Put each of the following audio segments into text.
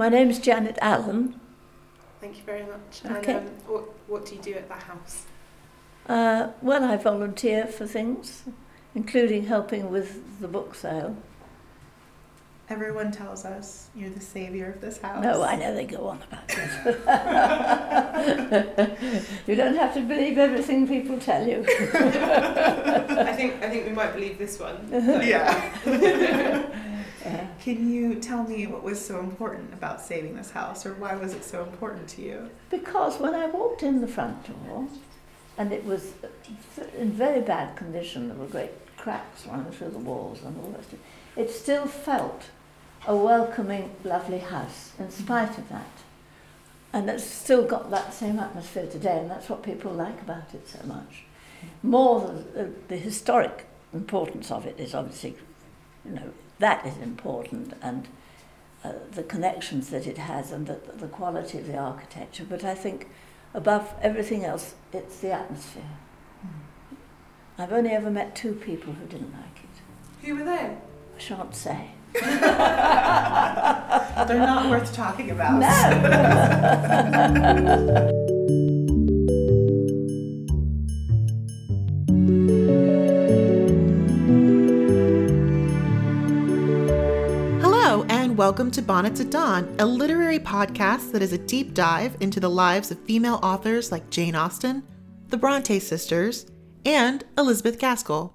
My name's Janet Allen. Thank you very much. Okay. And um, what, what do you do at that house? Uh, well, I volunteer for things, including helping with the book sale. Everyone tells us you're the savior of this house. No, I know they go on about it. you don't have to believe everything people tell you. I think I think we might believe this one. Yeah. Uh, Can you tell me what was so important about saving this house, or why was it so important to you? because when I walked in the front door, and it was in very bad condition, there were great cracks running through the walls and all that. It still felt a welcoming, lovely house in mm-hmm. spite of that. And it's still got that same atmosphere today, and that's what people like about it so much. Mm-hmm. More than the, the historic importance of it is obviously, you know, that is important, and uh, the connections that it has, and the, the quality of the architecture. But I think, above everything else, it's the atmosphere. I've only ever met two people who didn't like it. Who were they? I shan't say. They're not worth talking about. No. welcome to Bonnets at Dawn, a literary podcast that is a deep dive into the lives of female authors like Jane Austen, the Bronte sisters, and Elizabeth Gaskell.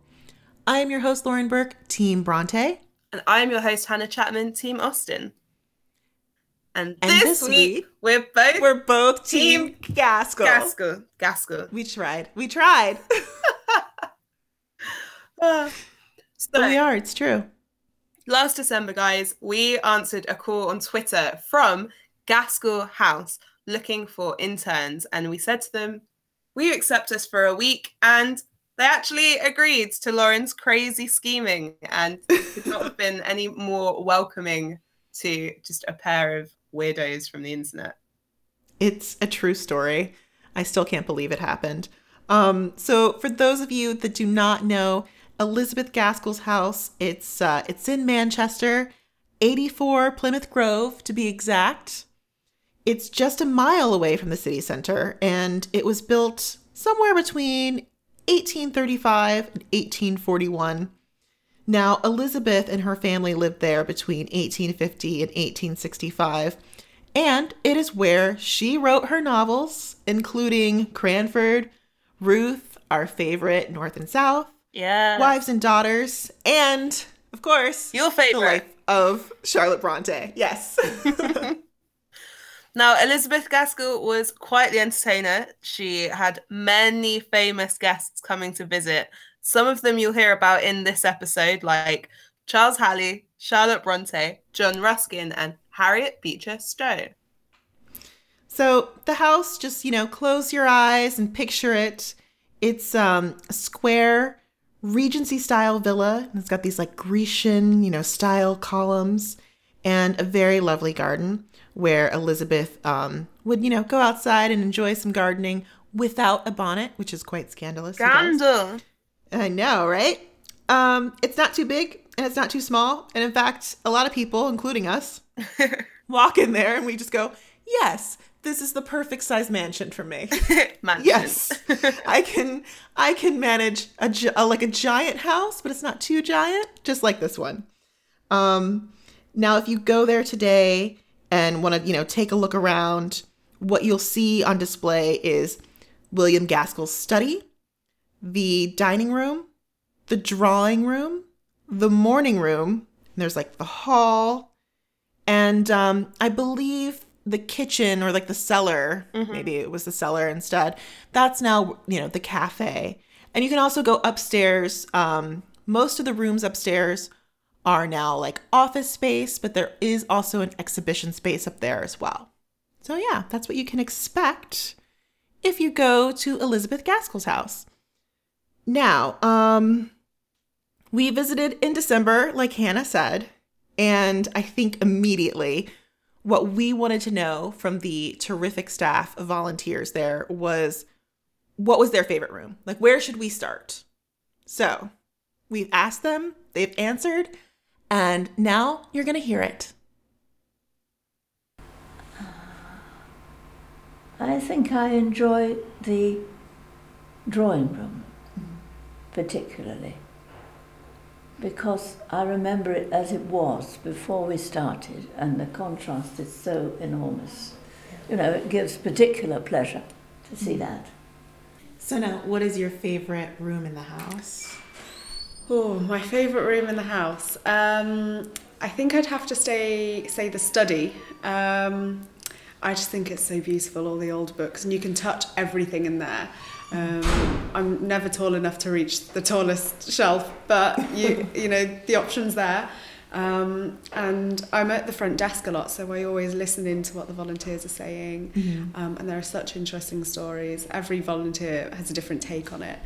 I am your host, Lauren Burke, Team Bronte. And I'm your host Hannah Chapman, Team Austen. And, And this, this week, week, we're both We're both Team Team Gaskell. Gaskell. Gaskell. We tried. We tried. Uh, but so we are. It's true. Last December, guys, we answered a call on Twitter from Gaskell House looking for interns, and we said to them, "Will you accept us for a week?" And they actually agreed to Lauren's crazy scheming, and could not have been any more welcoming to just a pair of weirdos from the internet. It's a true story. I still can't believe it happened. Um, so, for those of you that do not know, Elizabeth Gaskell's house, it's uh, it's in Manchester, 84 Plymouth Grove to be exact. It's just a mile away from the city center, and it was built somewhere between 1835 and 1841. Now, Elizabeth and her family lived there between 1850 and 1865, and it is where she wrote her novels, including Cranford, Ruth, our favorite, North and South, Yeah. Wives and Daughters, and, of course, Your favorite, The. Life of Charlotte Bronte. Yes. Now, Elizabeth Gaskell was quite the entertainer. She had many famous guests coming to visit. Some of them you'll hear about in this episode, like Charles Hallé, Charlotte Bronte, John Ruskin, and Harriet Beecher Stowe. So the house, just you know, close your eyes and picture it. It's um, a square Regency style villa. And it's got these like Grecian, you know, style columns and a very lovely garden where Elizabeth um, would, you know, go outside and enjoy some gardening without a bonnet, which is quite scandalous. Scandal. I know, right? Um, it's not too big and it's not too small. And in fact, a lot of people, including us, walk in there and we just go, yes, this is the perfect size mansion for me. Mansion. yes, I can, I can manage a, a like a giant house, but it's not too giant, just like this one. Um, now, if you go there today and want to, you know, take a look around, what you'll see on display is William Gaskell's study, the dining room, the drawing room, the morning room. And there's like the hall, and um, I believe the kitchen or like the cellar. Maybe it was the cellar instead. That's now you know the cafe, and you can also go upstairs. Um, most of the rooms upstairs are now like office space, but there is also an exhibition space up there as well. So yeah, that's what you can expect if you go to Elizabeth Gaskell's house. Now, um, we visited in December, like Hannah said, and I think immediately what we wanted to know from the terrific staff of volunteers there was what was their favorite room? Like, where should we start? So we've asked them, they've answered, and now you're going to hear it. Uh, I think I enjoy the drawing room mm-hmm. particularly because I remember it as it was before we started, and the contrast is so enormous. You know, it gives particular pleasure to see that. So now, what is your favorite room in the house? Oh, my favourite room in the house. Um, I think I'd have to stay say the study. Um, I just think it's so beautiful, all the old books, and you can touch everything in there. Um, I'm never tall enough to reach the tallest shelf, but you you know the options there. Um, and I'm at the front desk a lot, so I always listen in to what the volunteers are saying. Mm-hmm. Um, and there are such interesting stories. Every volunteer has a different take on it.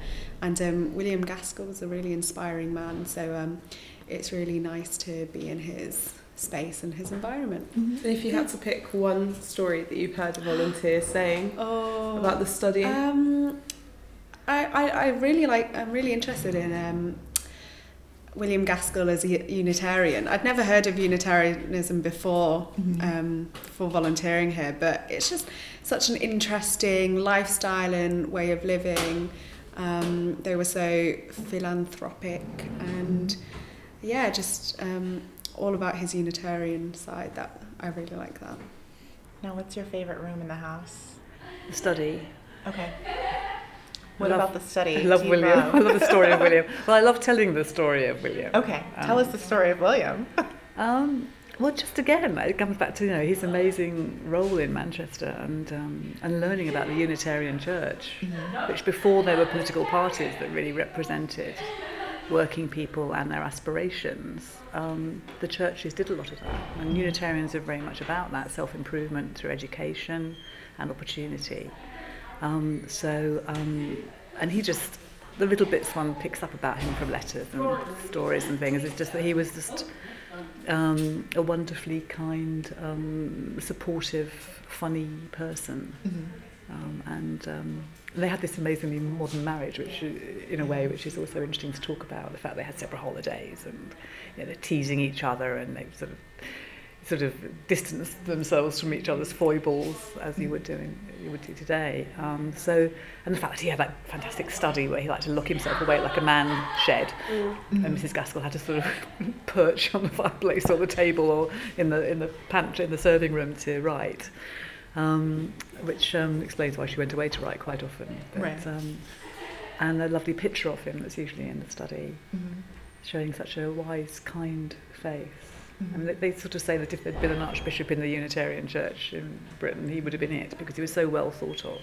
And um, William Gaskell was a really inspiring man, so um, it's really nice to be in his space and his environment. And if you had to pick one story that you've heard a volunteer saying Oh, about the study, Um, I, I, I really like. I'm really interested in um, William Gaskell as a Unitarian. I'd never heard of Unitarianism before Mm-hmm. um, for volunteering here, but it's just such an interesting lifestyle and way of living. Um, they were so philanthropic and yeah, just um, all about his Unitarian side. That I really like that. Now, what's your favorite room in the house? The study. Okay. What love- about the study? I love William. love? I love the story of William. Well, I love telling the story of William. Okay, tell Um, us the story of William. Um, well, just again, it comes back to you know his amazing role in Manchester and um, and learning about the Unitarian Church, which before there were political parties that really represented working people and their aspirations. Um, the churches did a lot of that, and Unitarians are very much about that self improvement through education and opportunity. Um, so, um, and he just, the little bits one picks up about him from letters and stories and things, is just that he was just um, a wonderfully kind, um, supportive, funny person. Um, and um, they had this amazingly modern marriage, which, uh, in a way, which is also interesting to talk about. The fact they had separate holidays and you know, they're teasing each other and they sort of sort of distance themselves from each other's foibles as you would do in, you would do today. Um, so, and the fact that he had that fantastic study where he liked to lock himself away like a man shed, and Mrs. Gaskell had to sort of perch on the fireplace or the table or in the in the pantry in the serving room to write. Um, which um, explains why she went away to write quite often. But, Right. um, and a lovely picture of him that's usually in the study, showing such a wise, kind face. Mm-hmm. I mean, they, they sort of say that if there'd been an archbishop in the Unitarian Church in Britain, he would have been it because he was so well thought of.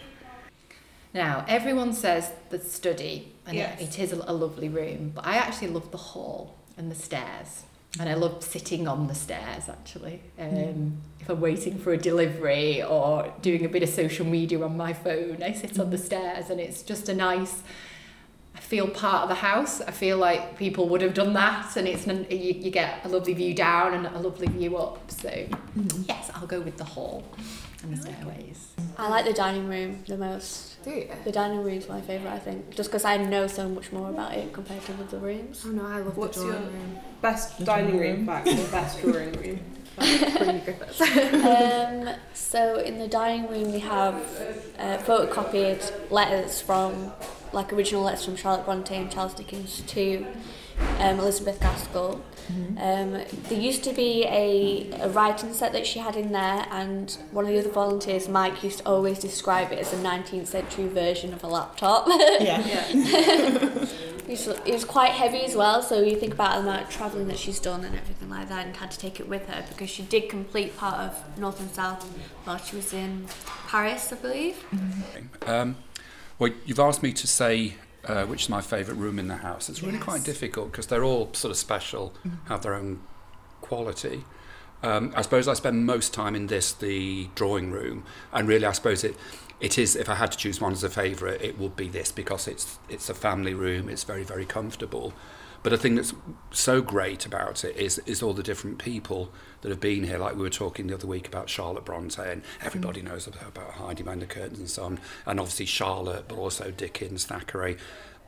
Now, everyone says the study, and Yes. it, it is a, a lovely room, but I actually love the hall and the stairs. And I love sitting on the stairs actually. Um, mm-hmm. If I'm waiting for a delivery or doing a bit of social media on my phone, I sit on the mm-hmm. stairs and it's just a nice. I feel part of the house. I feel like people would have done that, and it's you, you get a lovely view down and a lovely view up. So yes, I'll go with the hall and the stairways. I like the dining room the most. Do you? The dining room is my favourite, I think, just because I know so much more about it compared to the rooms. Oh no, I love What's the drawing your- room. best dining room fact or best drawing room. Queen Griffiths. um, so in the dining room we have uh, photocopied letters from, like original letters from Charlotte Bronte and Charles Dickens to um, Elizabeth Gaskell. Um, there used to be a, a writing set that she had in there, and one of the other volunteers, Mike, used to always describe it as a 19th century version of a laptop. Yeah. It was, it was quite heavy as well, so you think about the amount of travelling that she's done and everything like that, and had to take it with her because she did complete part of North and South while she was in Paris, I believe. Um, well, you've asked me to say uh, which is my favourite room in the house. It's really quite difficult because they're all sort of special, have their own quality. Um, I suppose I spend most time in this, the drawing room, and really, I suppose it, it is. If I had to choose one as a favourite, it would be this because it's it's a family room. It's very very comfortable. But the thing that's so great about it is is all the different people that have been here. Like we were talking the other week about Charlotte Bronte, and everybody knows about, about Heidi the curtains and so on. And obviously Charlotte, but also Dickens, Thackeray.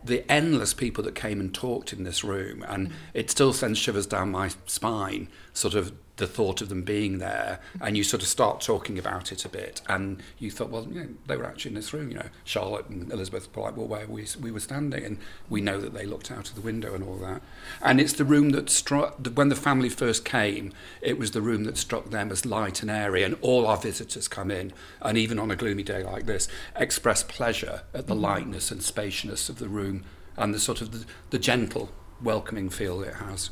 The endless people that came and talked in this room, and it still sends shivers down my spine. Sort of the thought of them being there, and you sort of start talking about it a bit, and you thought, well, you know, they were actually in this room. You know, Charlotte and Elizabeth were like, well, where we we were standing, and we know that they looked out of the window and all that. And it's the room that struck when the family first came. It was the room that struck them as light and airy, and all our visitors come in, and even on a gloomy day like this, express pleasure at the mm-hmm. lightness and spaciousness of the room and the sort of the, the gentle, welcoming feel it has.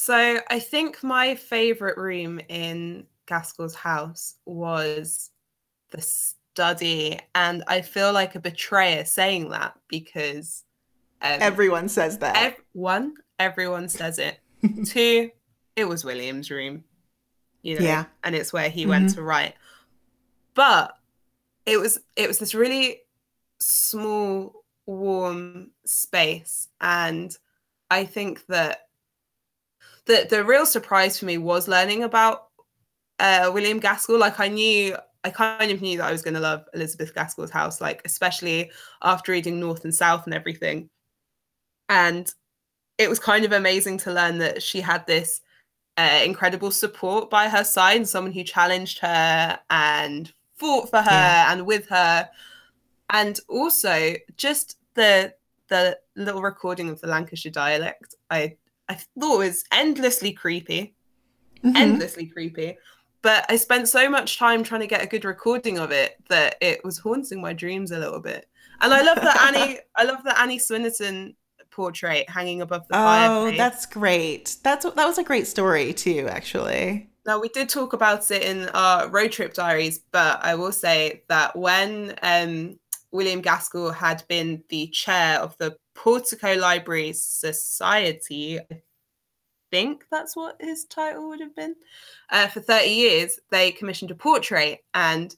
So I think my favorite room in Gaskell's house was the study, and I feel like a betrayer saying that because um, Everyone says that. ev- one, everyone says it. Two, it was William's room, you know, Yeah. and it's where he went to write. But it was it was this really small, warm space, and I think that the the real surprise for me was learning about uh, William Gaskell. Like I knew, I kind of knew that I was going to love Elizabeth Gaskell's house, like especially after reading North and South and everything. And it was kind of amazing to learn that she had this uh, incredible support by her side, someone who challenged her and fought for her Yeah. and with her, and also just the the little recording of the Lancashire dialect. I I thought it was endlessly creepy, Mhm. endlessly creepy. But I spent so much time trying to get a good recording of it that it was haunting my dreams a little bit. And I love that Annie, I love the Annie Swynnerton portrait hanging above the Oh, fireplace. that's great. That's that was a great story too, actually. Now we did talk about it in our road trip diaries, but I will say that when um, William Gaskell had been the chair of the Portico Library Society, I think that's what his title would have been, uh, for 30 years, they commissioned a portrait. And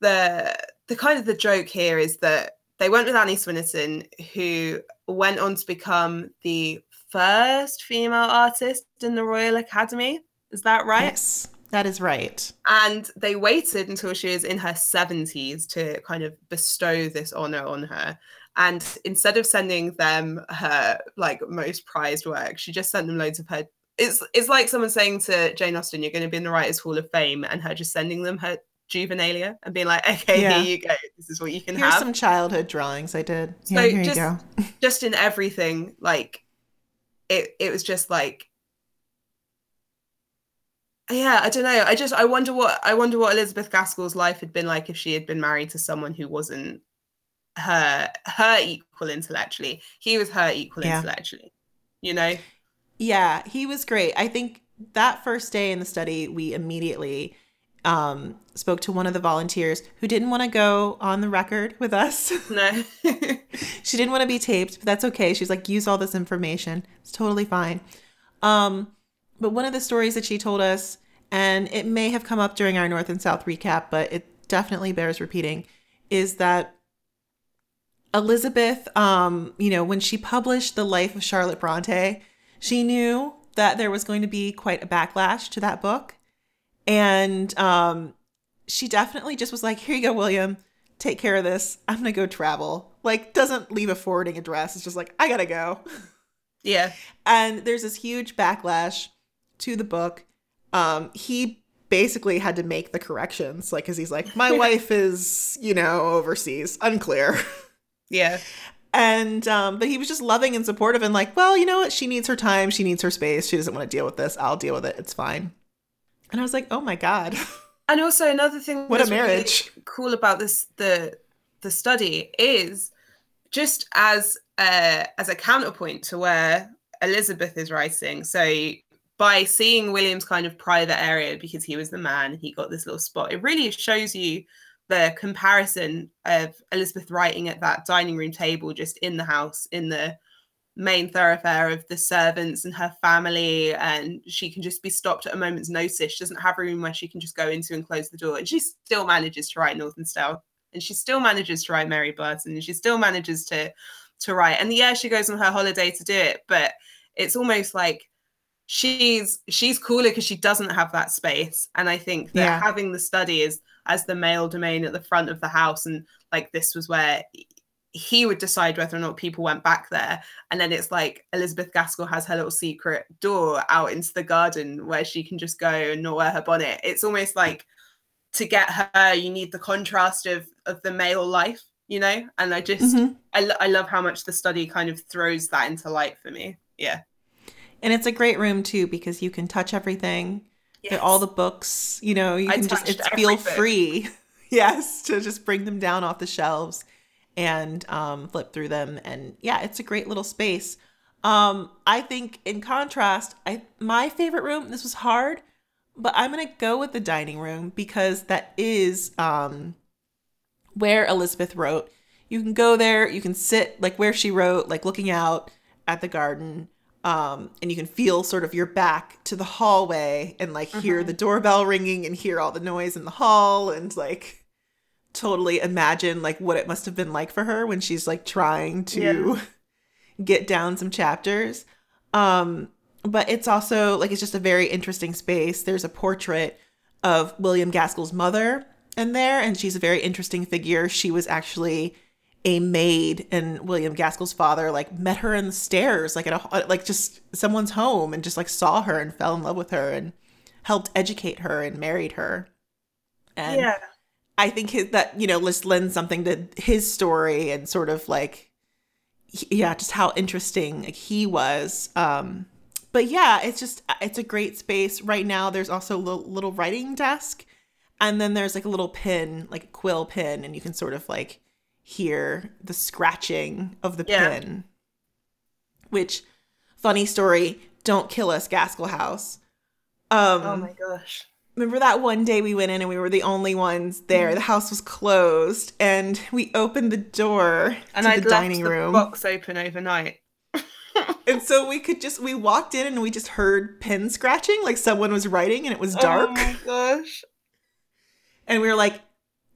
the the kind of the joke here is that they went with Annie Swynnerton, who went on to become the first female artist in the Royal Academy. Is that right? Yes, that is right. And they waited until she was in her 70s to kind of bestow this honor on her. And instead of sending them her like most prized work, she just sent them loads of her. It's it's like someone saying to Jane Austen, "You're going to be in the Writers' Hall of Fame," and her just sending them her juvenilia and being like, "Okay, Yeah. here you go. This is what you can Here's have." some childhood drawings I did. So Yeah, here just- you go. just in everything like it it was just like yeah i don't know i just i wonder what i wonder what elizabeth gaskell's life had been like if she had been married to someone who wasn't her her equal intellectually he was her equal Yeah. intellectually you know Yeah, he was great. I think that first day in the study, we immediately um, spoke to one of the volunteers who didn't want to go on the record with us. no she didn't want to be taped, but that's okay. She's like, use all this information. It's totally fine. Um, but one of the stories that she told us, and it may have come up during our North and South recap, but it definitely bears repeating, is that Elizabeth, um, you know, when she published The Life of Charlotte Bronte, she knew that there was going to be quite a backlash to that book. And um, she definitely just was like, here you go, William, take care of this. I'm going to go travel. Like, doesn't leave a forwarding address. It's just like, I got to go. yeah And there's this huge backlash to the book. Um, he basically had to make the corrections, like, because he's like, my wife is, you know, overseas, unclear. yeah And um, but he was just loving and supportive and like, well, you know what? She needs her time. She needs her space. She doesn't want to deal with this. I'll deal with it. It's fine. And I was like, oh my god, and also another thing What a that's really marriage. cool about this the the study is just as uh, as a counterpoint to where Elizabeth is writing. So by seeing William's kind of private area because he was the man, he got this little spot. It really shows you the comparison of Elizabeth writing at that dining room table just in the house in the main thoroughfare of the servants and her family and she can just be stopped at a moment's notice she doesn't have a room where she can just go into and close the door and she still manages to write north and south and she still manages to write mary barton and she still manages to to write and yeah she goes on her holiday to do it but it's almost like she's she's cooler because she doesn't have that space and i think that Yeah. having the study is as the male domain at the front of the house and like this was where he would decide whether or not people went back there. And then it's like Elizabeth Gaskell has her little secret door out into the garden where she can just go and not wear her bonnet. It's almost like to get her, you need the contrast of of the male life, you know. And I just, Mhm. I, lo- I love how much the study kind of throws that into light for me. Yeah, And it's a great room too because you can touch everything. They're all the books, you know, you I can just it's feel free. yes, to just bring them down off the shelves and um, flip through them. And yeah, it's a great little space. Um, I think in contrast, I my favorite room, this was hard, but I'm gonna go with the dining room because that is um where Elizabeth wrote. You can go there, you can sit like where she wrote, like looking out at the garden. Um, and you can feel sort of your back to the hallway and like hear the doorbell ringing and hear all the noise in the hall and like totally imagine like what it must have been like for her when she's like trying to get down some chapters. Um, but it's also like it's just a very interesting space. There's a portrait of William Gaskell's mother in there, and she's a very interesting figure. She was actually a maid, and William Gaskell's father like met her in the stairs, like at a like just someone's home, and just like saw her and fell in love with her and helped educate her and married her. And yeah. I think his, that you know just lends something to his story and sort of like yeah, just how interesting like, he was. Um, but yeah, it's just it's a great space. Right now, there's also a little, little writing desk, and then there's like a little pin, like a quill pin, and you can sort of like hear the scratching of the Yeah. pin. Which, funny story, don't kill us, Gaskell House. Um, Oh my gosh. remember that one day we went in and we were the only ones Mm-hmm. there. The house was closed, and we opened the door And to I'd the left dining the room, box open overnight. and so we could just we walked in and we just heard pen scratching, like someone was writing, and it was dark, Oh my gosh. and we were like.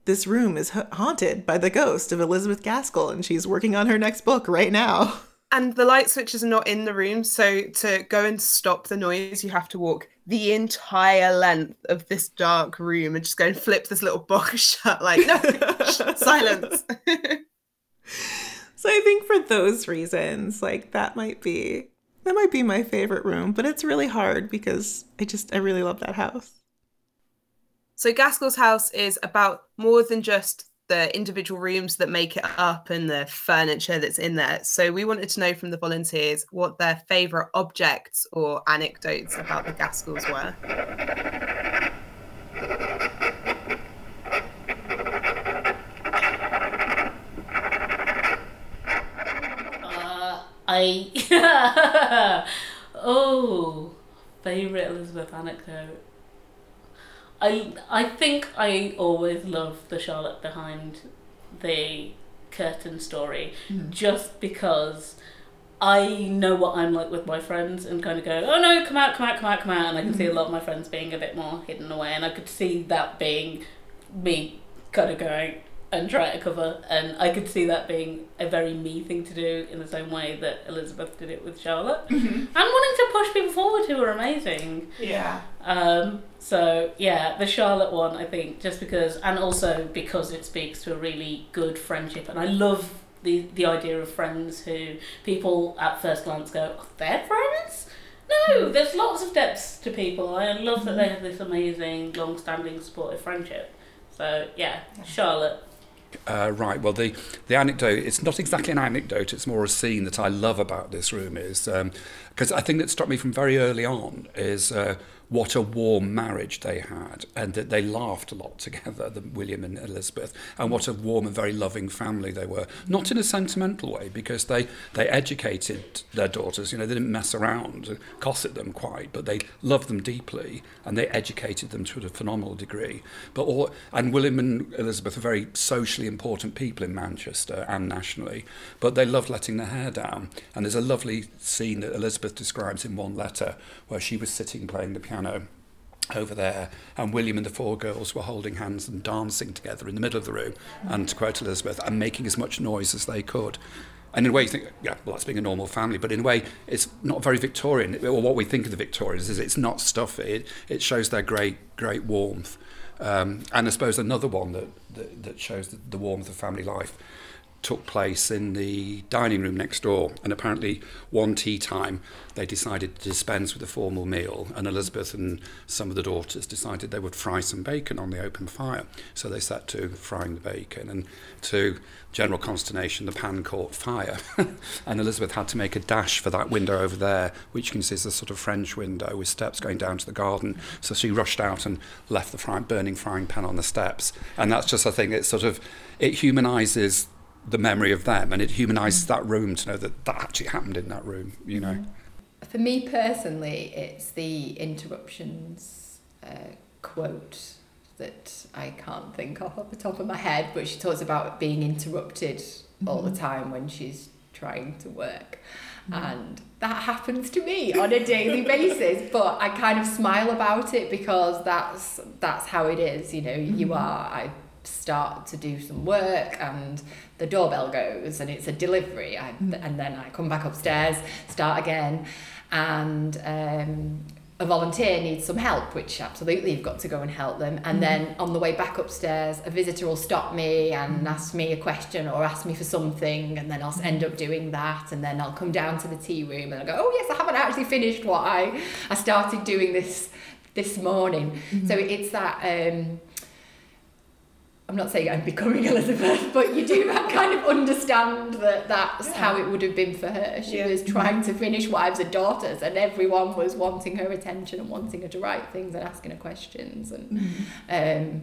This room is ha- haunted by the ghost of Elizabeth Gaskell, and she's working on her next book right now. And the light switches are not in the room, so to go and stop the noise, you have to walk the entire length of this dark room and just go and flip this little book shut. Like, no, silence. So I think for those reasons, like that might be that might be my favorite room, but it's really hard because I just I really love that house. So, Gaskell's house is about more than just the individual rooms that make it up and the furniture that's in there. So, we wanted to know from the volunteers what their favourite objects or anecdotes about the Gaskells were. Uh, I oh favorite Elizabeth anecdote. I I think I always love the Charlotte behind the curtain story, hmm. just because I know what I'm like with my friends and kind of go, oh no, come out, come out, come out, come out, and I can see a hmm. lot of my friends being a bit more hidden away, and I could see that being me kind of going and try to cover, and I could see that being a very me thing to do in the same way that Elizabeth did it with Charlotte, mm-hmm. and wanting to push people forward who are amazing. Yeah. Um, so yeah, the Charlotte one, I think, just because, and also because it speaks to a really good friendship, and I love the the idea of friends who people at first glance go, oh, they're friends. No, mm-hmm. there's lots of depths to people. I love that they mm-hmm. have this amazing, long-standing, supportive friendship. So yeah, Charlotte. Uh, right. Well, the the anecdote it's not exactly an anecdote. It's more a scene that I love about this room is because I think that struck me from very early on is uh, what a warm marriage they had, and that they laughed a lot together, the William and Elizabeth, and what a warm and very loving family they were. Not in a sentimental way, because they they educated their daughters. You know, they didn't mess around and gossip them quite, but they loved them deeply, and they educated them to a phenomenal degree. But all and William and Elizabeth are very socially important people in Manchester and nationally, but they loved letting their hair down. And there's a lovely scene that Elizabeth describes in one letter where she was sitting playing the piano over there, and William and the four girls were holding hands and dancing together in the middle of the room, and to quote Elizabeth, and making as much noise as they could. And in a way, you think, yeah, well, that's being a normal family, but in a way, it's not very Victorian. Or what we think of the Victorians is it's not stuffy. It, it shows their great, great warmth. Um, and I suppose another one that, that, that shows the, the warmth of family life took place in the dining room next door. And apparently, one tea time, they decided to dispense with a formal meal. And Elizabeth and some of the daughters decided they would fry some bacon on the open fire. So they set to frying the bacon. And to general consternation, the pan caught fire. and Elizabeth had to make a dash for that window over there, which you can see is a sort of French window with steps going down to the garden. So she rushed out and left the fry, burning frying pan on the steps. And that's just, I think, it sort of, it humanises the memory of them and it humanises that room to know that that actually happened in that room, you know. For me personally, it's the interruptions uh, quote that I can't think of off the top of my head, but she talks about being interrupted mm-hmm. all the time when she's trying to work. Mm-hmm. And that happens to me on a daily basis, but I kind of smile about it because that's that's how it is. You know, mm-hmm. you are. I start to do some work and the doorbell goes and it's a delivery I, mm. and then I come back upstairs start again and um, a volunteer needs some help which absolutely you've got to go and help them and mm. then on the way back upstairs a visitor will stop me and mm. ask me a question or ask me for something and then I'll end up doing that and then I'll come down to the tea room and I'll go oh yes I haven't actually finished what I I started doing this this morning mm-hmm. so it's that um, I'm not saying I'm becoming Elizabeth, but you do kind of understand that that's yeah. how it would have been for her. She yeah. was trying to finish Wives and Daughters, and everyone was wanting her attention and wanting her to write things and asking her questions. And mm. um,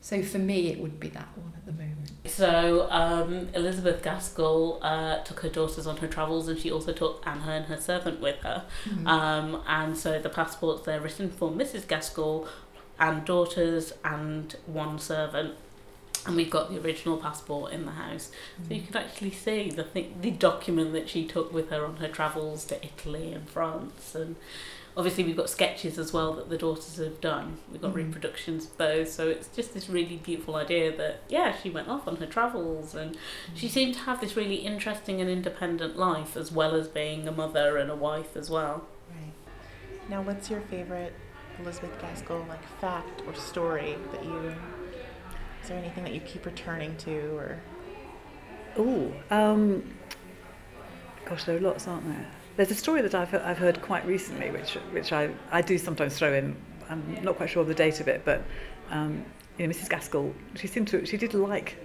so for me, it would be that one at the moment. So um, Elizabeth Gaskell uh, took her daughters on her travels, and she also took Anna and her servant with her. Mm. Um, and so the passports they're written for Mrs. Gaskell and daughters and one servant and we've got the original passport in the house mm. so you mm. can actually see the thing, the document that she took with her on her travels to Italy and France and obviously we've got sketches as well that the daughters have done we've got mm. reproductions of both so it's just this really beautiful idea that yeah she went off on her travels and mm. she seemed to have this really interesting and independent life as well as being a mother and a wife as well right now what's your favorite Elizabeth Gaskell like fact or story that you is there anything that you keep returning to or? Oh um, gosh there are lots aren't there? There's a story that I've, I've heard quite recently which which I, I do sometimes throw in. I'm not quite sure of the date of it but um, you know Mrs Gaskell she seemed to she did like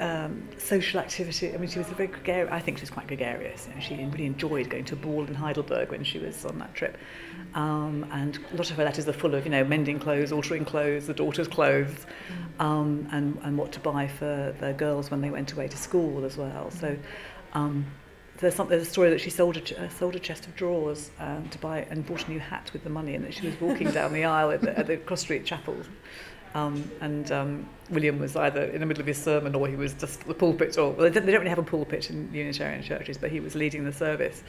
um, social activity. I mean, she was a very gregarious. I think she was quite gregarious. You know, she really enjoyed going to a ball in Heidelberg when she was on that trip. Um, and a lot of her letters are full of, you know, mending clothes, altering clothes, the daughter's clothes, um, and, and what to buy for the girls when they went away to school as well. So um, there's, some, there's a story that she sold a, uh, sold a chest of drawers um, to buy and bought a new hat with the money, and that she was walking down the aisle at the, at the Cross Street Chapel Um, and um, William was either in the middle of his sermon or he was just the pulpit, or well, they don't really have a pulpit in Unitarian churches, but he was leading the service.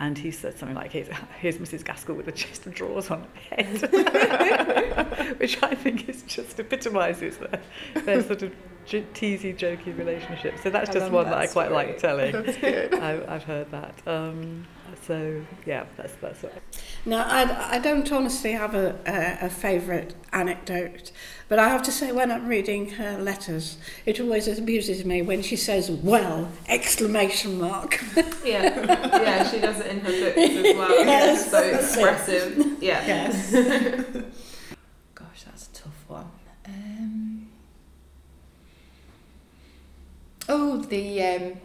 And he said something like, here's, here's Mrs. Gaskell with a chest of drawers on her head, which I think is just epitomises their, their sort of teasy, jokey relationship. So that's just one that, that I quite like telling. That's good. I, I've heard that. Um, so yeah, that's that's it. No, I, I don't honestly have a, a, a favourite anecdote, but I have to say when I'm reading her letters, it always amuses me when she says "well!" exclamation mark. yeah, yeah, she does it in her books as well. yes, so expressive. It. Yeah. Yes. Gosh, that's a tough one. Um, oh, the um,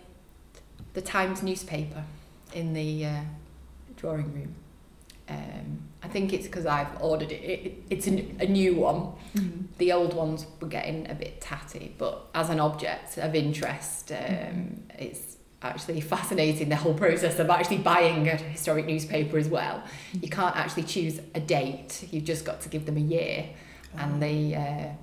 the Times newspaper in the uh, drawing room. Um, I think it's because I've ordered it. it it's a, a new one. Mm-hmm. The old ones were getting a bit tatty, but as an object of interest, um, mm-hmm. it's actually fascinating the whole process of actually buying a historic newspaper as well. Mm-hmm. You can't actually choose a date. You've just got to give them a year, and they. Uh,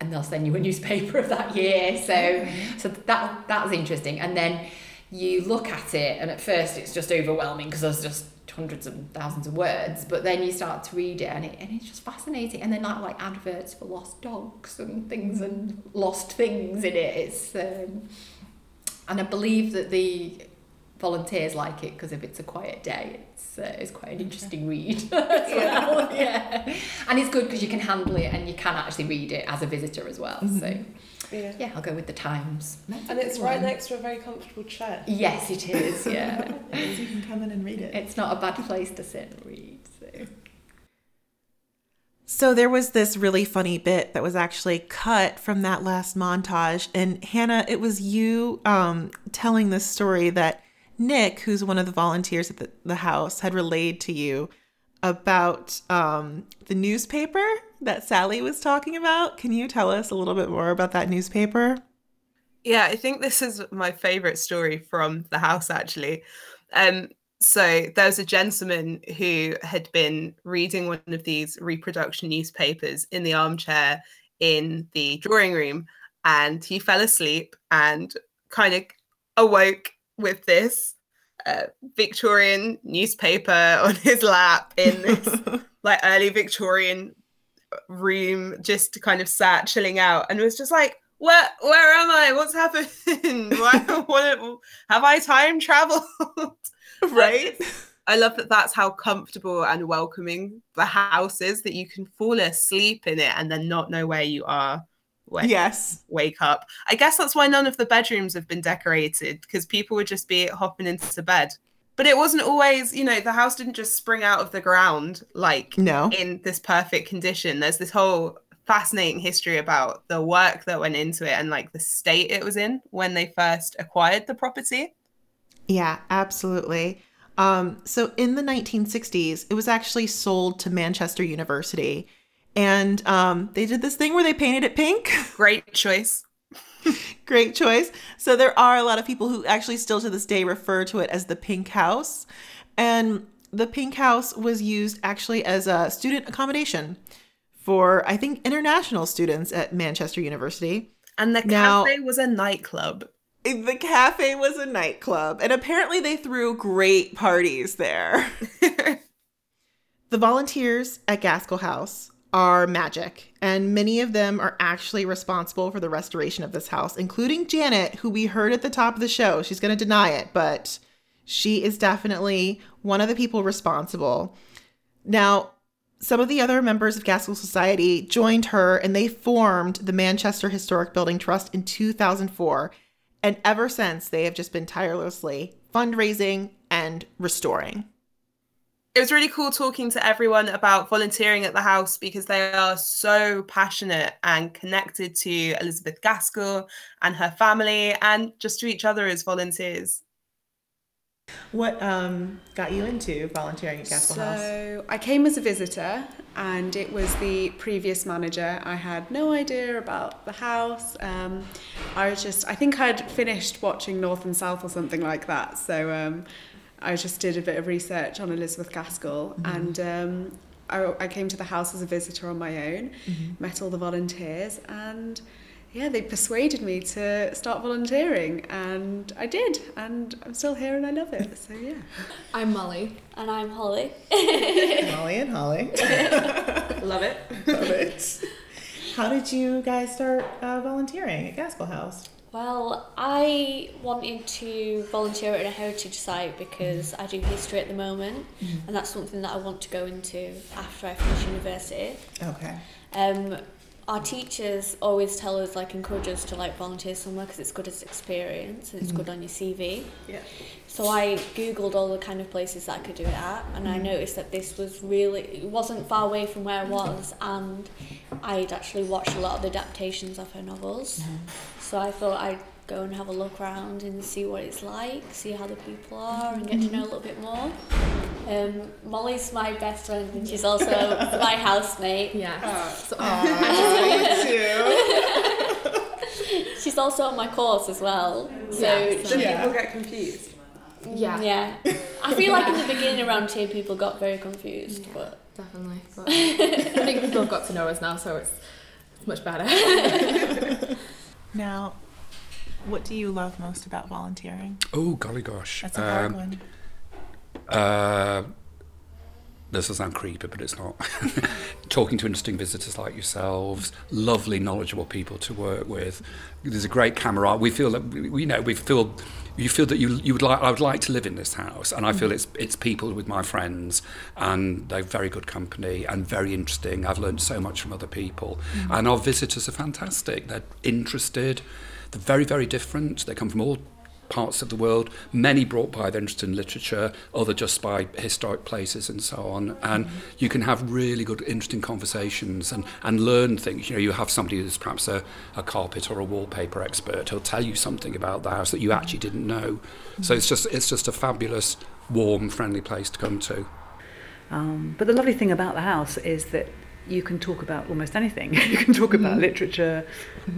and they'll send you a newspaper of that year. So, so that that's interesting. And then you look at it and at first it's just overwhelming because there's just hundreds and thousands of words but then you start to read it and, it and it's just fascinating and then like like adverts for lost dogs and things and lost things in it it's um, and I believe that the volunteers like it because if it's a quiet day, it's uh, it's quite an interesting read as well. Yeah, and it's good because you can handle it and you can actually read it as a visitor as well. So Yeah. yeah, I'll go with the Times. And it's right next to a very comfortable chair. Yes, it is. Yeah, So you can come in and read it. it's not a bad place to sit and read. So. So there was this really funny bit that was actually cut from that last montage. And Hannah, it was you um, telling this story that Nick, who's one of the volunteers at the, the house, had relayed to you about um, the newspaper that Sally was talking about. Can you tell us a little bit more about that newspaper? Yeah, I think this is my favorite story from the house actually. Um, so there was a gentleman who had been reading one of these reproduction newspapers in the armchair in the drawing room, and he fell asleep and kind of awoke with this uh, Victorian newspaper on his lap in this like early Victorian room, just kind of sat chilling out, and was just like, "Where, where am I? What's happened? Why, what, have I time traveled?" right? I love that that's how comfortable and welcoming the house is that you can fall asleep in it and then not know where you are when yes. wake up. I guess that's why none of the bedrooms have been decorated because people would just be hopping into bed. But it wasn't always, you know, the house didn't just spring out of the ground like No. in this perfect condition. There's this whole fascinating history about the work that went into it and like the state it was in when they first acquired the property. Yeah, absolutely. Um, so in the 1960s, it was actually sold to Manchester University. And um, they did this thing where they painted it pink. Great choice. Great choice. So there are a lot of people who actually still to this day refer to it as the Pink House. And the Pink House was used actually as a student accommodation for, I think, international students at Manchester University. And the Now- cafe was a nightclub. The cafe was a nightclub, and apparently they threw great parties there. the volunteers at Gaskell House are magic, and many of them are actually responsible for the restoration of this house, including Janet, who we heard at the top of the show. She's going to deny it, but she is definitely one of the people responsible. Now, some of the other members of Gaskell Society joined her and they formed the Manchester Historic Building Trust in 2004. And ever since, they have just been tirelessly fundraising and restoring. It was really cool talking to everyone about volunteering at the house because they are so passionate and connected to Elizabeth Gaskell and her family and just to each other as volunteers. What um, got you into volunteering at Gaskell House? So I came as a visitor, and it was the previous manager. I had no idea about the house. Um, I was just, I think I'd finished watching North and South or something like that. So um, I just did a bit of research on Elizabeth Gaskell, and um, I, I came to the house as a visitor on my own, met all the volunteers, and yeah, they persuaded me to start volunteering, and I did, and I'm still here, and I love it. So yeah. I'm Molly. And I'm Holly. Molly and Holly. Love it. Love it. How did you guys start uh, volunteering at Gaskell House? Well, I wanted to volunteer at a heritage site because I do history at the moment, mm-hmm. and that's something that I want to go into after I finish university. Okay. Um, our teachers always tell us, like, encourage us to like volunteer somewhere because it's good as experience and it's mm-hmm. good on your CV. Yeah. So I googled all the kind of places that I could do it at, and I mm-hmm. noticed that this was really it wasn't far away from where I was, and I'd actually watched a lot of the adaptations of her novels. So I thought I'd go and have a look around and see what it's like, see how the people are, and get to know a little bit more. Um, Molly's my best friend, and she's also my housemate. Yeah. So, She's also on my course as well. So Yeah, so- she- People get confused. yeah, yeah. I feel like in the beginning around here people got very confused, but definitely. But I think people have got to know us now, so it's, it's much better. Now, what do you love most about volunteering? Oh, golly gosh. That's a hard Um, one. Uh, this will sound creepy, but it's not. Talking to interesting visitors like yourselves, lovely, knowledgeable people to work with. There's a great camera. We feel that you know we feel you feel that you you would like I would like to live in this house, and I feel mm-hmm. it's it's people with my friends, and they're very good company and very interesting. I've learned so much from other people, mm-hmm. and our visitors are fantastic. They're interested. They're very very different. They come from all parts of the world, many brought by their interest in literature, other just by historic places and so on. And you can have really good, interesting conversations and, and learn things. You know, you have somebody who's perhaps a, a carpet or a wallpaper expert who'll tell you something about the house that you actually didn't know. So it's just it's just a fabulous, warm, friendly place to come to. Um, but the lovely thing about the house is that you can talk about almost anything. you can talk about literature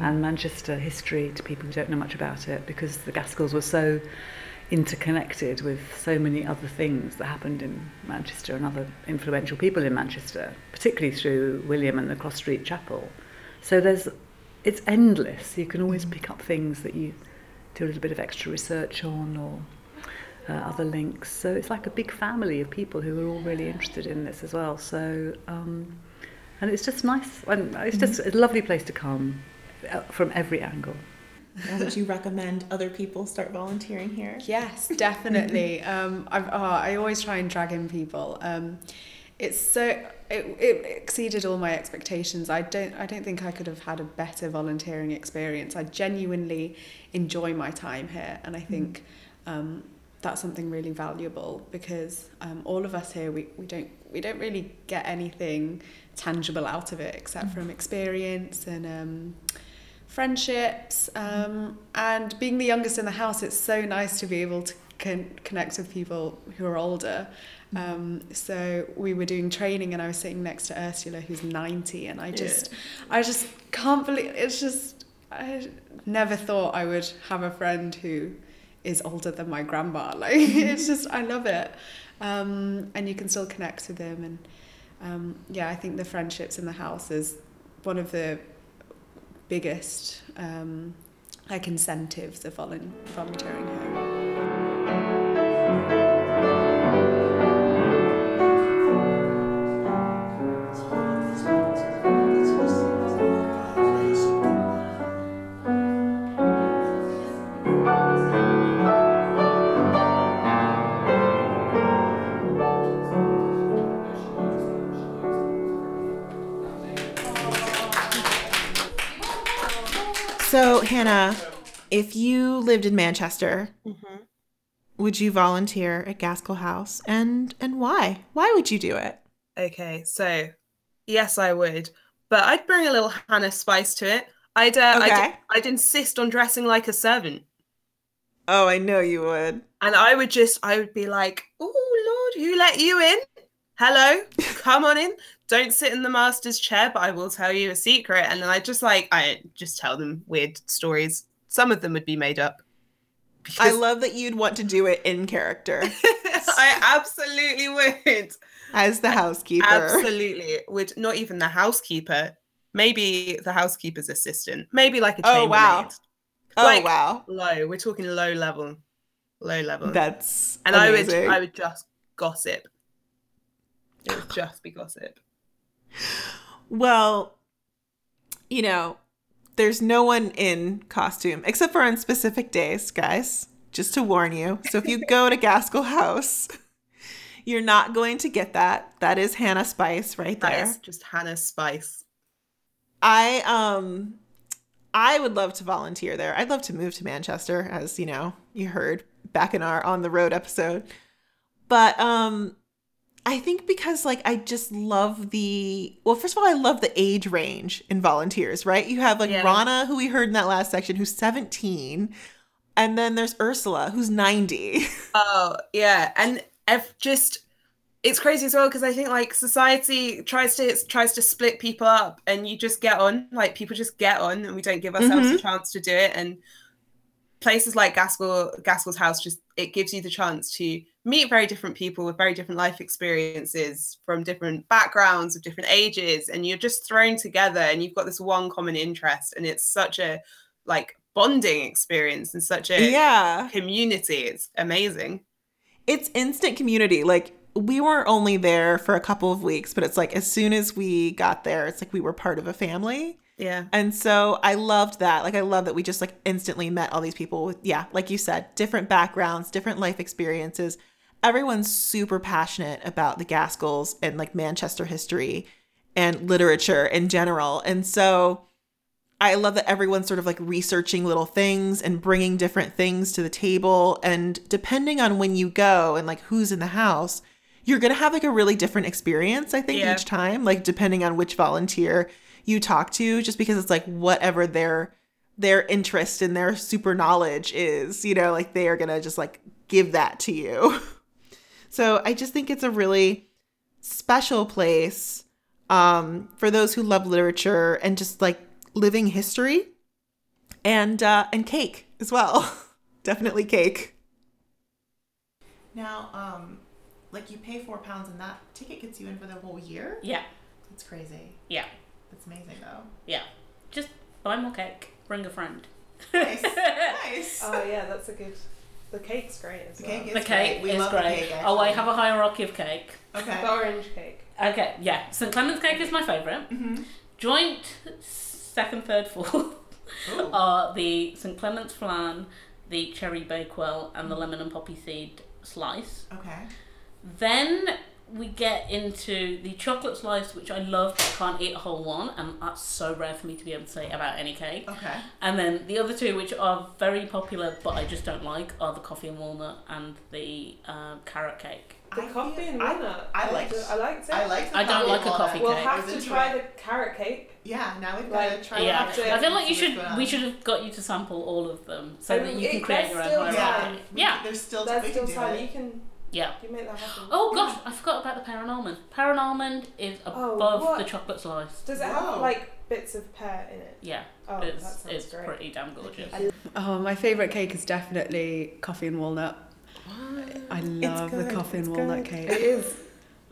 and Manchester history to people who don't know much about it because the Gaskells were so interconnected with so many other things that happened in Manchester and other influential people in Manchester, particularly through William and the Cross Street Chapel. So there's it's endless. You can always pick up things that you do a little bit of extra research on or uh, other links. So it's like a big family of people who are all really interested in this as well. So um, and it's just nice. And it's just a lovely place to come uh, from every angle. And would you recommend other people start volunteering here? Yes, definitely. um, I've, oh, I always try and drag in people. Um, it's so it, it exceeded all my expectations. I don't I don't think I could have had a better volunteering experience. I genuinely enjoy my time here, and I think um, that's something really valuable because um, all of us here we, we don't we don't really get anything tangible out of it except from experience and um, friendships. Um, and being the youngest in the house it's so nice to be able to con- connect with people who are older. Um, so we were doing training and I was sitting next to Ursula who's 90 and I just I just can't believe it's just I never thought I would have a friend who is older than my grandma. Like it's just I love it. Um, and you can still connect with them and um, yeah I think the friendships in the house is one of the biggest um, like incentives of volun- volunteering here. So, Hannah, if you lived in Manchester, Mm-hmm. would you volunteer at Gaskell House? And and why? Why would you do it? Okay, so yes, I would, but I'd bring a little Hannah spice to it. I'd, uh, I'd, I'd insist on dressing like a servant, Oh, I know you would. and I would just, I would be like, "Oh Lord, who let you in? Hello, come on in. Don't sit in the master's chair, but I will tell you a secret." And then I just like, I just tell them weird stories. Some of them would be made up. I love that you'd want to do it in character I absolutely would. as the housekeeper. Absolutely. Would not even the housekeeper, maybe the housekeeper's assistant, maybe like a Oh, wow. Oh Like, wow. Low. We're talking low level. Low level. That's and I would. I would just gossip. It would just be gossip. Well, you know, there's no one in costume except for on specific days, guys. Just to warn you. So if you go to Gaskell House, you're not going to get that. That is Hannah Spice right That there. is just Hannah Spice. I um I would love to volunteer there. I'd love to move to Manchester as, you know, you heard back in our on the road episode. But um I think because like I just love the well, first of all, I love the age range in volunteers, right? You have like Yeah. Rana, who we heard in that last section, who's 17, and then there's Ursula, who's 90. Oh yeah, and I've just it's crazy as well because I think like society tries to tries to split people up, and you just get on like people just get on, and we don't give ourselves mm-hmm. a chance to do it. And places like Gaskell Gaskell's house just it gives you the chance to meet very different people with very different life experiences from different backgrounds of different ages, and you're just thrown together, and you've got this one common interest, and it's such a like bonding experience and such a yeah. community. It's amazing. it's instant community. Like we were only there for a couple of weeks, but it's like as soon as we got there, it's like we were part of a family. Yeah. And so I loved that. Like I love that we just like instantly met all these people with yeah, like you said, different backgrounds, different life experiences. Everyone's super passionate about the Gaskells and like Manchester history and literature in general. And so I love that everyone's sort of like researching little things and bringing different things to the table and depending on when you go and like who's in the house, you're going to have like a really different experience I think Yeah. each time like depending on which volunteer you talk to just because it's like whatever their their interest and their super knowledge is you know like they are gonna just like give that to you so i just think it's a really special place um for those who love literature and just like living history and uh and cake as well definitely cake now um like you pay four pounds and that ticket gets you in for the whole year Yeah, that's crazy yeah, that's amazing though yeah. Just buy more cake. Bring a friend. nice nice Oh yeah, that's a good. The cake's great as The well. cake is the cake great. We is love the great. cake, oh, I have a hierarchy of cake. Okay. The orange cake. Okay, yeah. St Clement's cake is my favorite. Mhm. Joint second, third, fourth Ooh. are the St Clement's flan, the cherry bakewell, and the lemon and poppy seed slice. Okay. Then we get into the chocolate slice, which I love, but I can't eat a whole one, and that's so rare for me to be able to say about any cake. Okay. And then the other two, which are very popular but I just don't like, are the coffee and walnut and the um, carrot cake. The I coffee and walnut. I liked- I liked it. I like. I don't like a coffee cake. We'll have to try the carrot cake. Yeah. Now we've got Like, to try. Yeah, to- I feel like you should. going We should have got you to sample all of them so I that mean, you can create your own still hierarchy. time. Yeah, There's still. There's still time. You can yeah. you make that happen. Oh gosh, I forgot about the pear and almond. Pear and almond is Oh, above what? the chocolate slice. Does it Whoa. have like bits of pear in it? Yeah, Oh, that it's, sounds it's great. pretty damn gorgeous. Oh, my favourite cake is definitely coffee and walnut. I love the good, coffee and it's walnut good. cake. It is.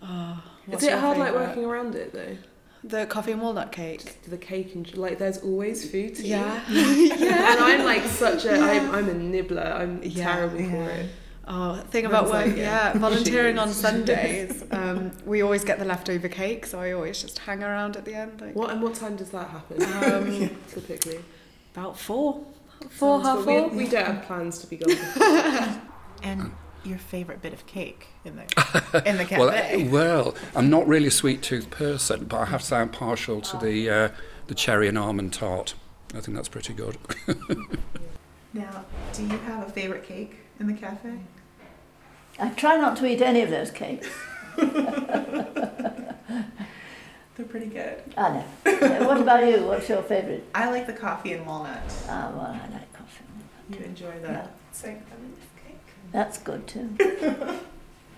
Oh, Is what's it your hard like favourite? working around it though? The coffee and walnut cake. The cake and like there's always food to Yeah. eat. And I'm like such a I'm I'm a nibbler. I'm Yeah, terrible yeah. for it. Oh, thing about work, like, yeah, yeah. volunteering on Sundays. Um, we always get the leftover cake, so I always just hang around at the end. Like, What and what time does that happen? Um, typically. About four, four, Sounds half good. four. We, we don't have plans to be gone. And your favorite bit of cake in the in the cafe. Well, well, I'm not really a sweet tooth person, but I have to say I'm partial to the uh, the cherry and almond tart. I think that's pretty good. now, do you have a favorite cake in the cafe? I try not to eat any of those cakes. They're pretty good. I know. What about you? What's your favourite? I like the coffee and walnut. Ah, well, I like coffee. You enjoy the Yeah. St. Clement's cake? That's good too.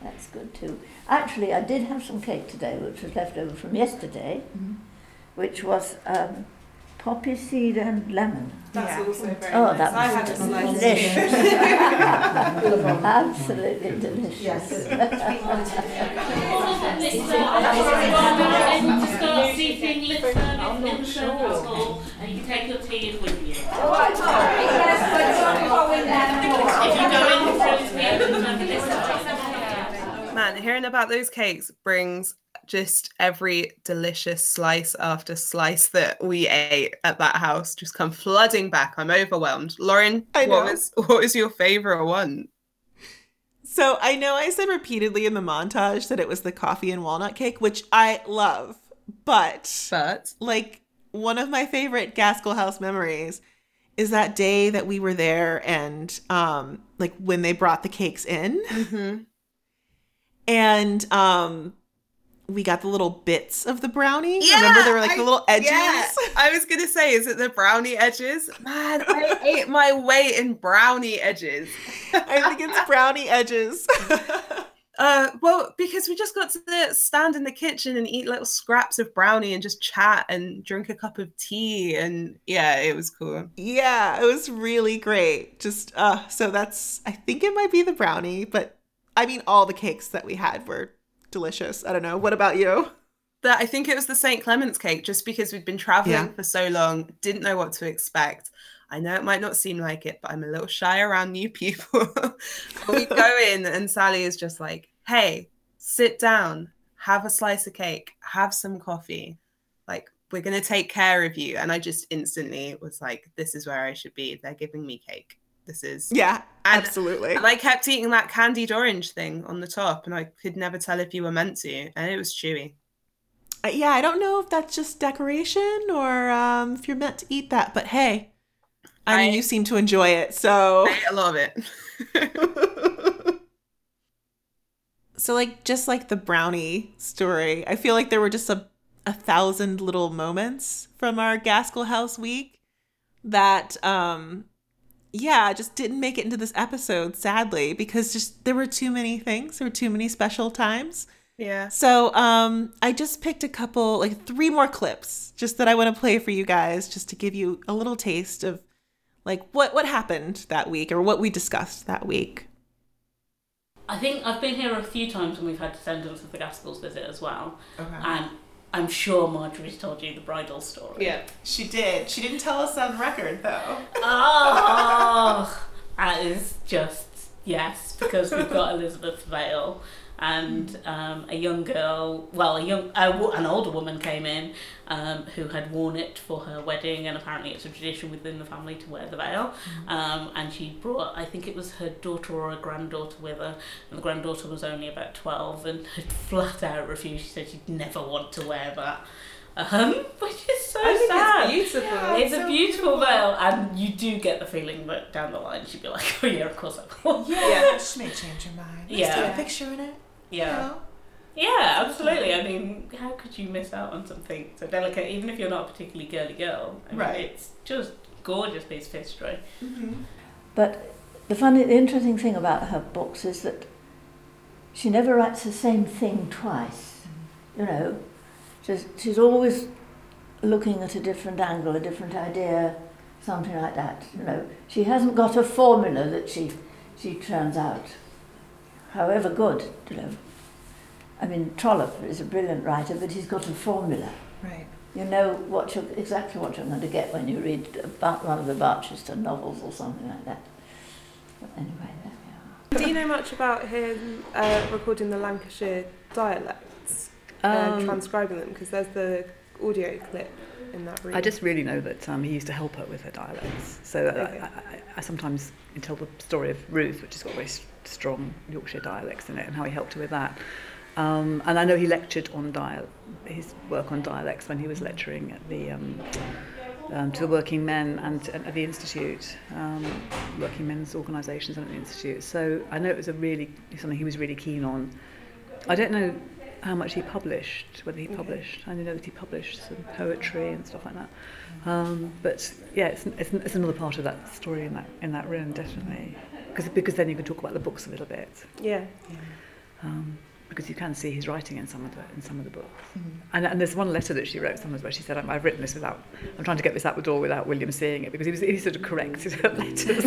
That's good too. Actually, I did have some cake today, which was left over from yesterday, Mhm. which was um, poppy seed and lemon. That's Yeah. also very Oh, nice. that I was had a slice. delicious. Absolutely delicious. able to start seating lip service in the service and you can take your tea in with you. If you go in through here, you can have a list Man, hearing about those cakes brings just every delicious slice after slice that we ate at that house just come flooding back. I'm overwhelmed. Lauren, I what was what was your favorite one? So I know I said repeatedly in the montage that it was the coffee and walnut cake, which I love, but But like one of my favorite Gaskell House memories is that day that we were there and um like when they brought the cakes in Mhm. and um we got the little bits of the brownie. Remember there were like I- the little edges? yeah. I was gonna say, is it the brownie edges? Man, I ate my weight in brownie edges. I think it's brownie edges. Uh, well, because we just got to stand in the kitchen and eat little scraps of brownie and just chat and drink a cup of tea, and yeah, it was cool. yeah, it was really great. Just uh so that's I think it might be the brownie, but I mean all the cakes that we had were delicious. I don't know. What about you? That I think it was the St. Clement's cake, just because we'd been traveling Yeah. for so long, didn't know what to expect. I know it might not seem like it, but I'm a little shy around new people. we go in, and Sally is just like, "Hey, sit down, have a slice of cake, have some coffee. Like, we're going to take care of you. And I just instantly was like, this is where I should be. They're giving me cake. This is. Yeah, And- absolutely. And I kept eating that candied orange thing on the top, and I could never tell if you were meant to. And it was chewy. Uh, yeah, I don't know if that's just decoration or um, if you're meant to eat that, but hey, I mean, I- you seem to enjoy it, so. I ate a lot of it. so, like, just like the brownie story, I feel like there were just a, a thousand little moments from our Gaskell House week that, um, yeah, I just didn't make it into this episode, sadly, because just there were too many things. There were too many special times. yeah. So um, I just picked a couple, like three more clips, just that I want to play for you guys, just to give you a little taste of like what what happened that week or what we discussed that week. I think I've been here a few times when we've had descendants of the Gaskells visit as well, and I'm sure Marjorie's told you the bridal story. Yeah, she did. She didn't tell us on record though. Oh, that is just yes, because we've got Elizabeth veil and um, a young girl, well, a young, a, wo- an older woman came in um, who had worn it for her wedding, and apparently it's a tradition within the family to wear the veil. Um, and she brought, I think it was her daughter or a granddaughter with her, and the granddaughter was only about twelve and had flat out refused. She said she'd never want to wear that. Um, which is so I think sad. it's beautiful. It's a beautiful veil, and you do get the feeling that down the line she'd be like, "Oh yeah, of course I will." Yeah, she may change her mind. Let's Yeah. a picture in it. Yeah, yeah, absolutely. I mean, how could you miss out on something so delicate, even if you're not a particularly girly girl? I mean, Right. It's just gorgeous piece of history. But the funny, the interesting thing about her books is that she never writes the same thing twice. Mm-hmm. You know, she's, she's always looking at a different angle, a different idea, something like that. You know, she hasn't got a formula that she she turns out, however good. You know, I mean, Trollope is a brilliant writer, but he's got a formula. Right. You know what you're, exactly what you're going to get when you read about one of the Barchester novels or something like that. But anyway, there we are. Do you know much about him uh, recording the Lancashire dialects and Um, transcribing them? Because there's the audio clip in that room. I just really know that um, he used to help her with her dialects. So I, Okay. I, I, I sometimes tell the story of Ruth, which has got very s- strong Yorkshire dialects in it, and how he helped her with that. Um, and I know he lectured on dial his work on dialects when he was lecturing at the um, um, to the working men and at at the institute, um, working men's organisations and at the institute. So I know it was a really something he was really keen on. I don't know how much he published, whether he published. I know that he published some poetry and stuff like that. Um, but yeah, it's, it's, it's another part of that story in that in that room, definitely. Because because then you can talk about the books a little bit. Yeah. Um, because you can see his writing in some of the in some of the books. And, and there's one letter that she wrote somewhere where she said, "I've written this without. I'm trying to get this out the door without William seeing it because he was he sort of corrected her letters."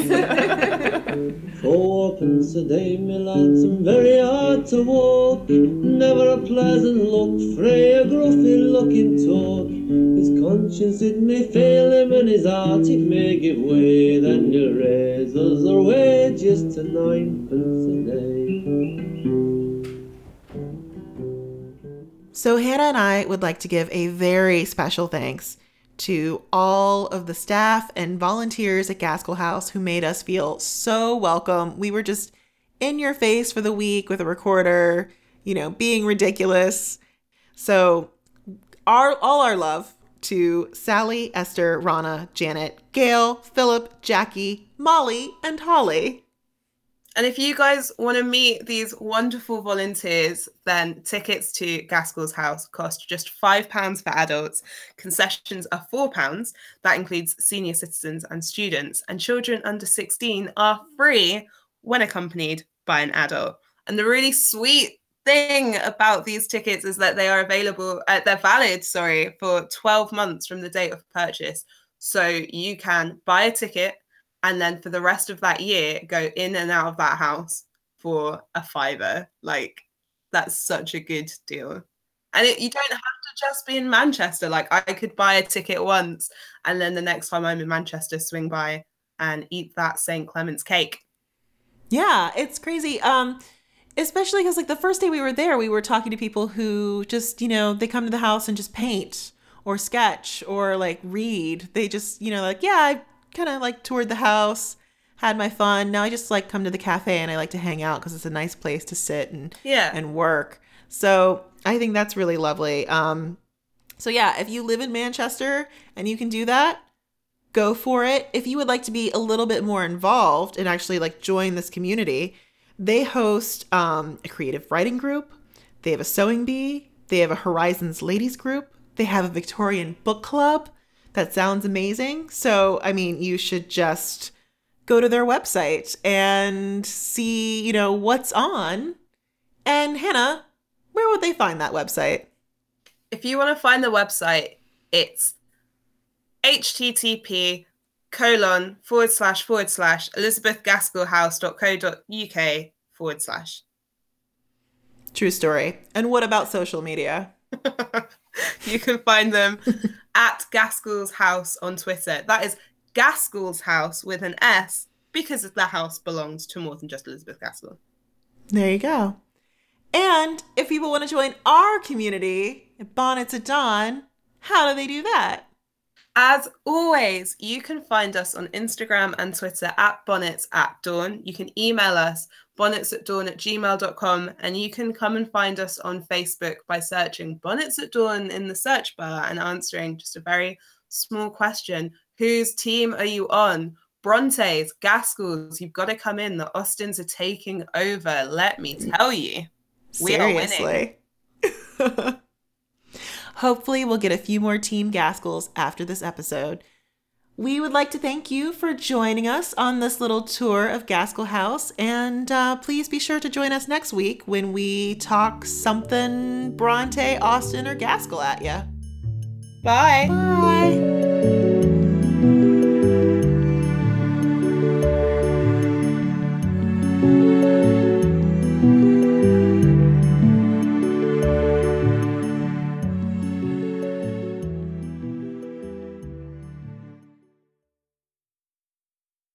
Fourpence a day, me lads, and very hard to walk. Never a pleasant look, frae a gruffy looking talk. His conscience it may fail him, and his heart it may give way. Then he'll raise us our wages to ninepence a day. So, Hannah and I would like to give a very special thanks to all of the staff and volunteers at Gaskell House who made us feel so welcome. We were just in your face for the week with a recorder, you know, being ridiculous. So, our all our love to Sally, Esther, Rana, Janet, Gail, Philip, Jackie, Molly, and Holly. And if you guys want to meet these wonderful volunteers, then tickets to Gaskell's house cost just £5 for adults. Concessions are £4. That includes senior citizens and students. And children under 16 are free when accompanied by an adult. And the really sweet thing about these tickets is that they are available, uh, they're valid, sorry, for 12 months from the date of purchase. So you can buy a ticket and then for the rest of that year go in and out of that house for a fiver like that's such a good deal and it, you don't have to just be in manchester like i could buy a ticket once and then the next time i'm in manchester swing by and eat that st clement's cake Yeah, it's crazy. Um, especially because like the first day we were there, we were talking to people who just you know they come to the house and just paint or sketch or like read. They just you know like yeah, I kind of like toured the house, had my fun. Now I just like come to the cafe and I like to hang out because it's a nice place to sit and Yeah. and work. So I think that's really lovely. Um, so yeah, if you live in Manchester and you can do that, go for it. If you would like to be a little bit more involved and actually like join this community, they host um, a creative writing group. They have a sewing bee. They have a Horizons ladies group. They have a Victorian book club. That sounds amazing. So I mean, you should just go to their website and see, you know, what's on. And Hannah, where would they find that website? If you want to find the website, it's http colon forward slash forward slash elizabethgaskellhouse.co.uk forward slash. True story. And what about social media? You can find them at Gaskell's House on Twitter. That is Gaskell's House with an S because the house belongs to more than just Elizabeth Gaskell. There you go. And if people want to join our community at Bonnets at Dawn, how do they do that? As always, you can find us on Instagram and Twitter at bonnets at dawn. You can email us bonnets at dawn at gmail.com and you can come and find us on Facebook by searching bonnets at dawn in the search bar and answering just a very small question. Whose team are you on? Brontes, Gaskells, you've got to come in. The Austens are taking over. Let me tell you. We are winning. Hopefully, we'll get a few more Team Gaskells after this episode. We would like to thank you for joining us on this little tour of Gaskell House, and uh, please be sure to join us next week when we talk something Bronte, Austen, or Gaskell at you. Bye. Bye.